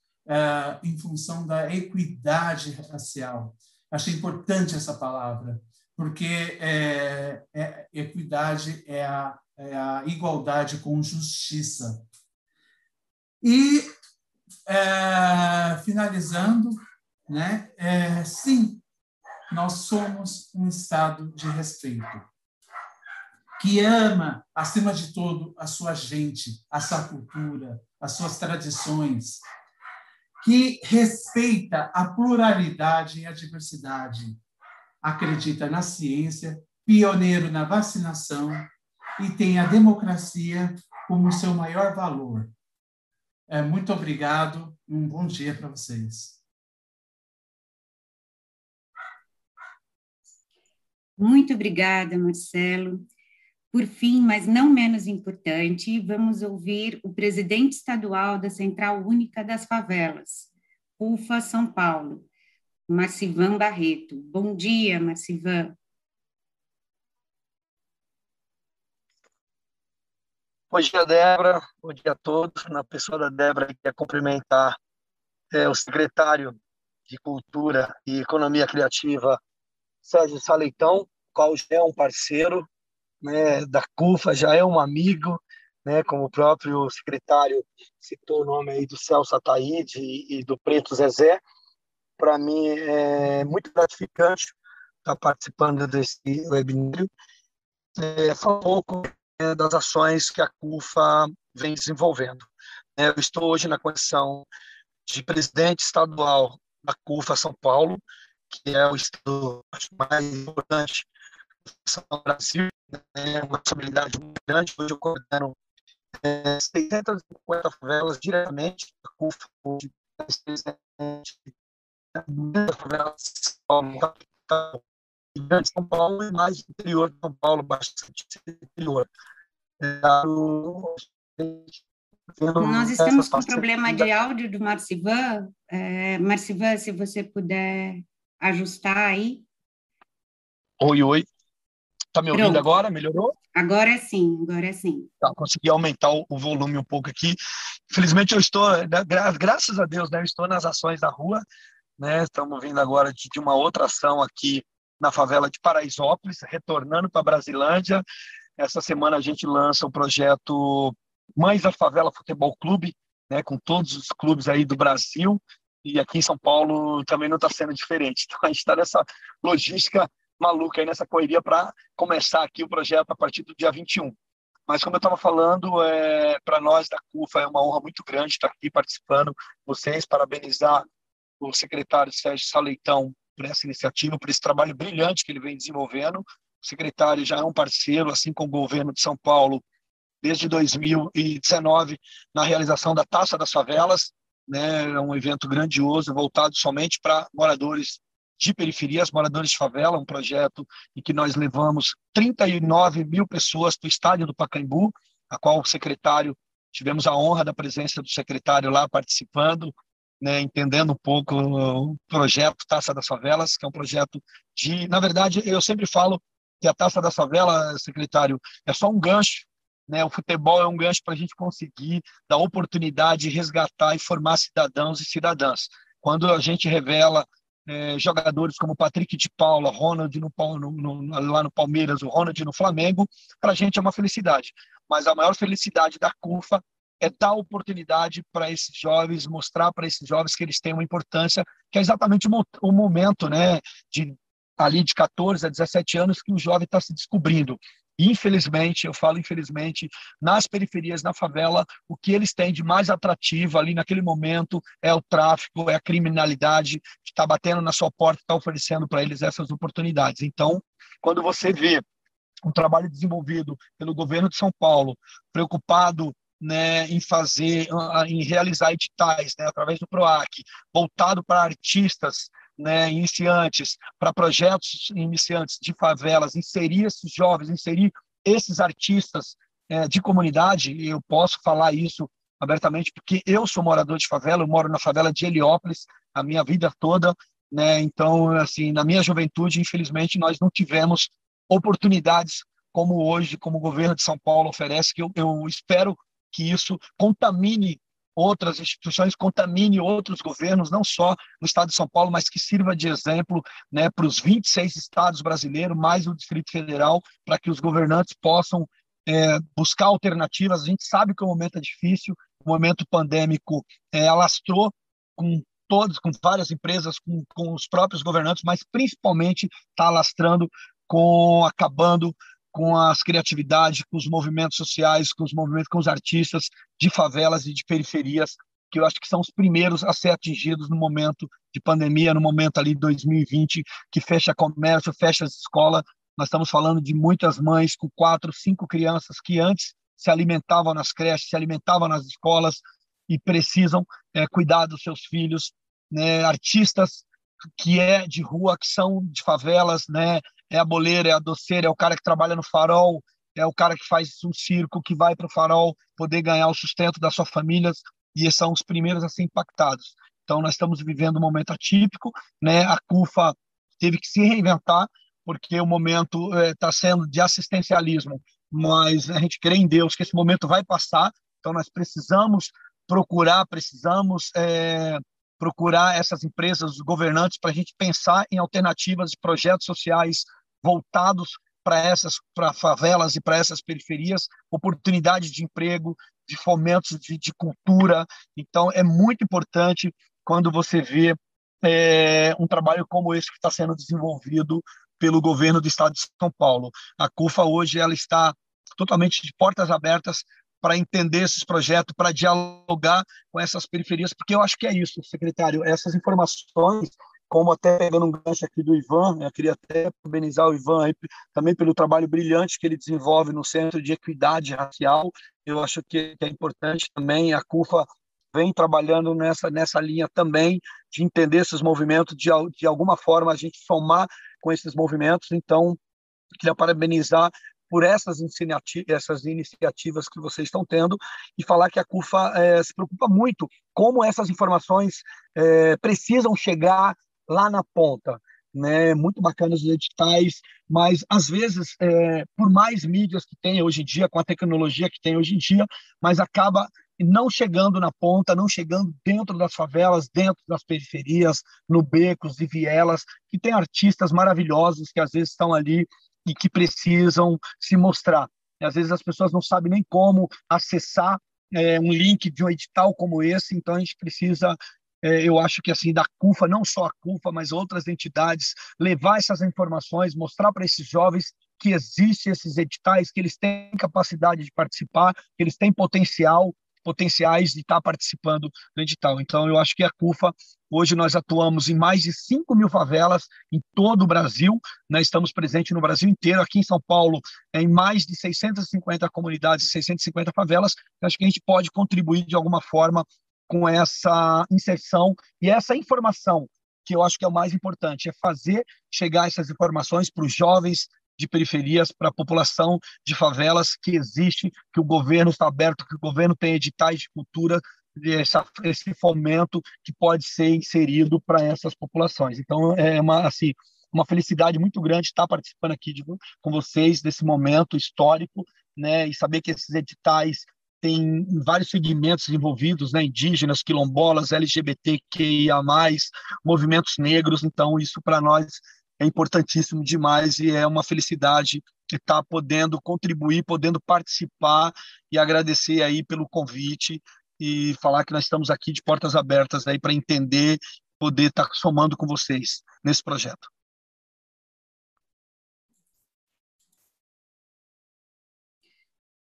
em função da equidade racial. Achei importante essa palavra, porque é, é, equidade é a, é a igualdade com justiça. E, é, finalizando, né, é, sim, nós somos um Estado de respeito que ama, acima de tudo, a sua gente, a sua cultura, as suas tradições, que respeita a pluralidade e a diversidade, acredita na ciência, pioneiro na vacinação e tem a democracia como seu maior valor. É, muito obrigado um bom dia para vocês. Muito obrigada, Marcelo. Por fim, mas não menos importante, vamos ouvir o presidente estadual da Central Única das Favelas, UFA São Paulo, Marcivan Barreto. Bom dia, Marcivan. Bom dia, Débora. Bom dia a todos. Na pessoa da Débora, quer cumprimentar é, o secretário de Cultura e Economia Criativa, Sérgio Saleitão, qual já é um parceiro né, da CUFA, já é um amigo, né, como o próprio secretário citou o nome aí do Celso Ataíde e, do Preto Zezé. Para mim é muito gratificante estar participando desse webinário. É, um pouco é, das ações que a CUFA vem desenvolvendo. É, eu estou hoje na condição de presidente estadual da CUFA São Paulo, que é o estado mais importante do Brasil, é uma responsabilidade muito grande. Hoje eu coordeno é, 650 favelas diretamente da CUFA, hoje favelas de São Paulo e mais interior de São Paulo, bastante interior. É, nós estamos com problema de áudio do Marcivan. É, Marcivan, se você puder ajustar aí. Oi, oi. Está me ouvindo Pronto. agora? Melhorou? Agora sim, agora sim. Tá, consegui aumentar o, o, volume um pouco aqui. Infelizmente eu estou, né, gra graças a Deus, né, eu estou nas ações da rua, né? Estamos vindo agora de, de uma outra ação aqui na favela de Paraisópolis, retornando para Brasilândia. Essa semana a gente lança o projeto Mães da Favela Futebol Clube, né, com todos os clubes aí do Brasil. E aqui em São Paulo também não está sendo diferente. Então a gente está nessa logística maluca aí nessa correria para começar aqui o projeto a partir do dia 21. Mas como eu estava falando, é, para nós da CUFA é uma honra muito grande estar aqui participando. Vocês, parabenizar o secretário Sérgio Saleitão por essa iniciativa, por esse trabalho brilhante que ele vem desenvolvendo. O secretário já é um parceiro, assim como o governo de São Paulo, desde 2019, na realização da Taça das Favelas, né, é um evento grandioso voltado somente para moradores de periferias, moradores de favela, um projeto em que nós levamos 39 mil pessoas para o estádio do Pacaembu, a qual o secretário, tivemos a honra da presença do secretário lá participando, né, entendendo um pouco o projeto Taça das Favelas, que é um projeto de, na verdade, eu sempre falo que a Taça das Favelas, secretário, é só um gancho, né, o futebol é um gancho para a gente conseguir dar oportunidade de resgatar e formar cidadãos e cidadãs. Quando a gente revela é, jogadores como Patrick de Paula, Ronald no, no, no, lá no Palmeiras, o Ronald no Flamengo, para a gente é uma felicidade. Mas a maior felicidade da CUFA é dar oportunidade para esses jovens, mostrar para esses jovens que eles têm uma importância, que é exatamente o, momento, né, de ali de 14 a 17 anos que o jovem está se descobrindo. Infelizmente, eu falo infelizmente, nas periferias, na favela, o que eles têm de mais atrativo ali naquele momento é o tráfico, é a criminalidade que está batendo na sua porta, está oferecendo para eles essas oportunidades. Então, quando você vê um trabalho desenvolvido pelo governo de São Paulo, preocupado né, em fazer, em realizar editais né, através do PROAC, voltado para artistas né, iniciantes, para projetos iniciantes de favelas, inserir esses jovens, inserir esses artistas é, de comunidade, eu posso falar isso abertamente porque eu sou morador de favela, eu moro na favela de Heliópolis a minha vida toda, né? Então, assim, na minha juventude, infelizmente, nós não tivemos oportunidades como hoje, como o governo de São Paulo oferece, que eu, eu espero que isso contamine outras instituições, contamine outros governos, não só no estado de São Paulo, mas que sirva de exemplo né, para os 26 estados brasileiros, mais o Distrito Federal, para que os governantes possam é, buscar alternativas. A gente sabe que o momento é difícil, o momento pandêmico é, alastrou com todos, com várias empresas, com, com os próprios governantes, mas principalmente está alastrando com acabando com as criatividades, com os movimentos sociais, com os movimentos, com os artistas de favelas e de periferias, que eu acho que são os primeiros a ser atingidos no momento de pandemia, no momento ali de 2020, que fecha comércio, fecha as escolas. Nós estamos falando de muitas mães com quatro, cinco crianças que antes se alimentavam nas creches, se alimentavam nas escolas e precisam é, cuidar dos seus filhos, né? artistas que é de rua, que são de favelas, né? É a boleira, é a doceira, é o cara que trabalha no farol, é o cara que faz um circo, que vai para o farol poder ganhar o sustento da sua família, e são os primeiros a ser impactados. Então, nós estamos vivendo um momento atípico, né? a CUFA teve que se reinventar, porque o momento está é, sendo de assistencialismo, mas a gente crê em Deus que esse momento vai passar, então nós precisamos procurar, precisamos é, procurar essas empresas, os governantes, para a gente pensar em alternativas de projetos sociais voltados para essas para favelas e para essas periferias, oportunidades de emprego, de fomentos de, de cultura. Então, é muito importante quando você vê é, um trabalho como esse que está sendo desenvolvido pelo governo do Estado de São Paulo. A CUFA hoje ela está totalmente de portas abertas para entender esses projetos, para dialogar com essas periferias, porque eu acho que é isso, secretário, essas informações, como até pegando um gancho aqui do Ivan, eu queria até parabenizar o Ivan aí, também pelo trabalho brilhante que ele desenvolve no Centro de Equidade Racial, eu acho que, é importante também, a CUFA vem trabalhando nessa, nessa linha também, de entender esses movimentos, de, de alguma forma a gente somar com esses movimentos, então queria parabenizar por essas, essas iniciativas que vocês estão tendo e falar que a CUFA é, se preocupa muito como essas informações é, precisam chegar lá na ponta. Né, muito bacanas os editais, mas às vezes, é, por mais mídias que tem hoje em dia, com a tecnologia que tem hoje em dia, mas acaba não chegando na ponta, não chegando dentro das favelas, dentro das periferias, no becos e vielas, que tem artistas maravilhosos que às vezes estão ali e que precisam se mostrar. E, às vezes as pessoas não sabem nem como acessar é, um link de um edital como esse, então a gente precisa eu acho que assim da CUFA, não só a CUFA, mas outras entidades, levar essas informações, mostrar para esses jovens que existem esses editais, que eles têm capacidade de participar, que eles têm potencial, potenciais de estar participando do edital. Então, eu acho que a CUFA, hoje nós atuamos em mais de 5 mil favelas em todo o Brasil, né? estamos presentes no Brasil inteiro, aqui em São Paulo, em mais de 650 comunidades, 650 favelas, eu acho que a gente pode contribuir de alguma forma com essa inserção e essa informação que eu acho que é o mais importante, é fazer chegar essas informações para os jovens, de periferias para a população de favelas que existe, que o governo está aberto, que o governo tem editais de cultura, essa, esse fomento que pode ser inserido para essas populações. Então, é uma, assim, uma felicidade muito grande estar participando aqui de, com vocês desse momento histórico, né, e saber que esses editais têm vários segmentos envolvidos, né, indígenas, quilombolas, LGBTQIA+, movimentos negros, então isso para nós é importantíssimo demais e é uma felicidade estar podendo contribuir, podendo participar e agradecer aí pelo convite e falar que nós estamos aqui de portas abertas aí para entender, poder estar somando com vocês nesse projeto.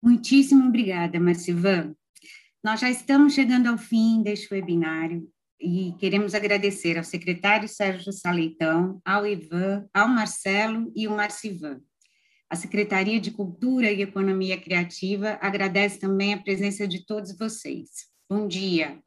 Muitíssimo obrigada, Marcivan. Nós já estamos chegando ao fim deste webinário e queremos agradecer ao secretário Sérgio Saleitão, ao Ivan, ao Marcelo e ao Marcivan. A Secretaria de Cultura e Economia Criativa agradece também a presença de todos vocês. Bom dia.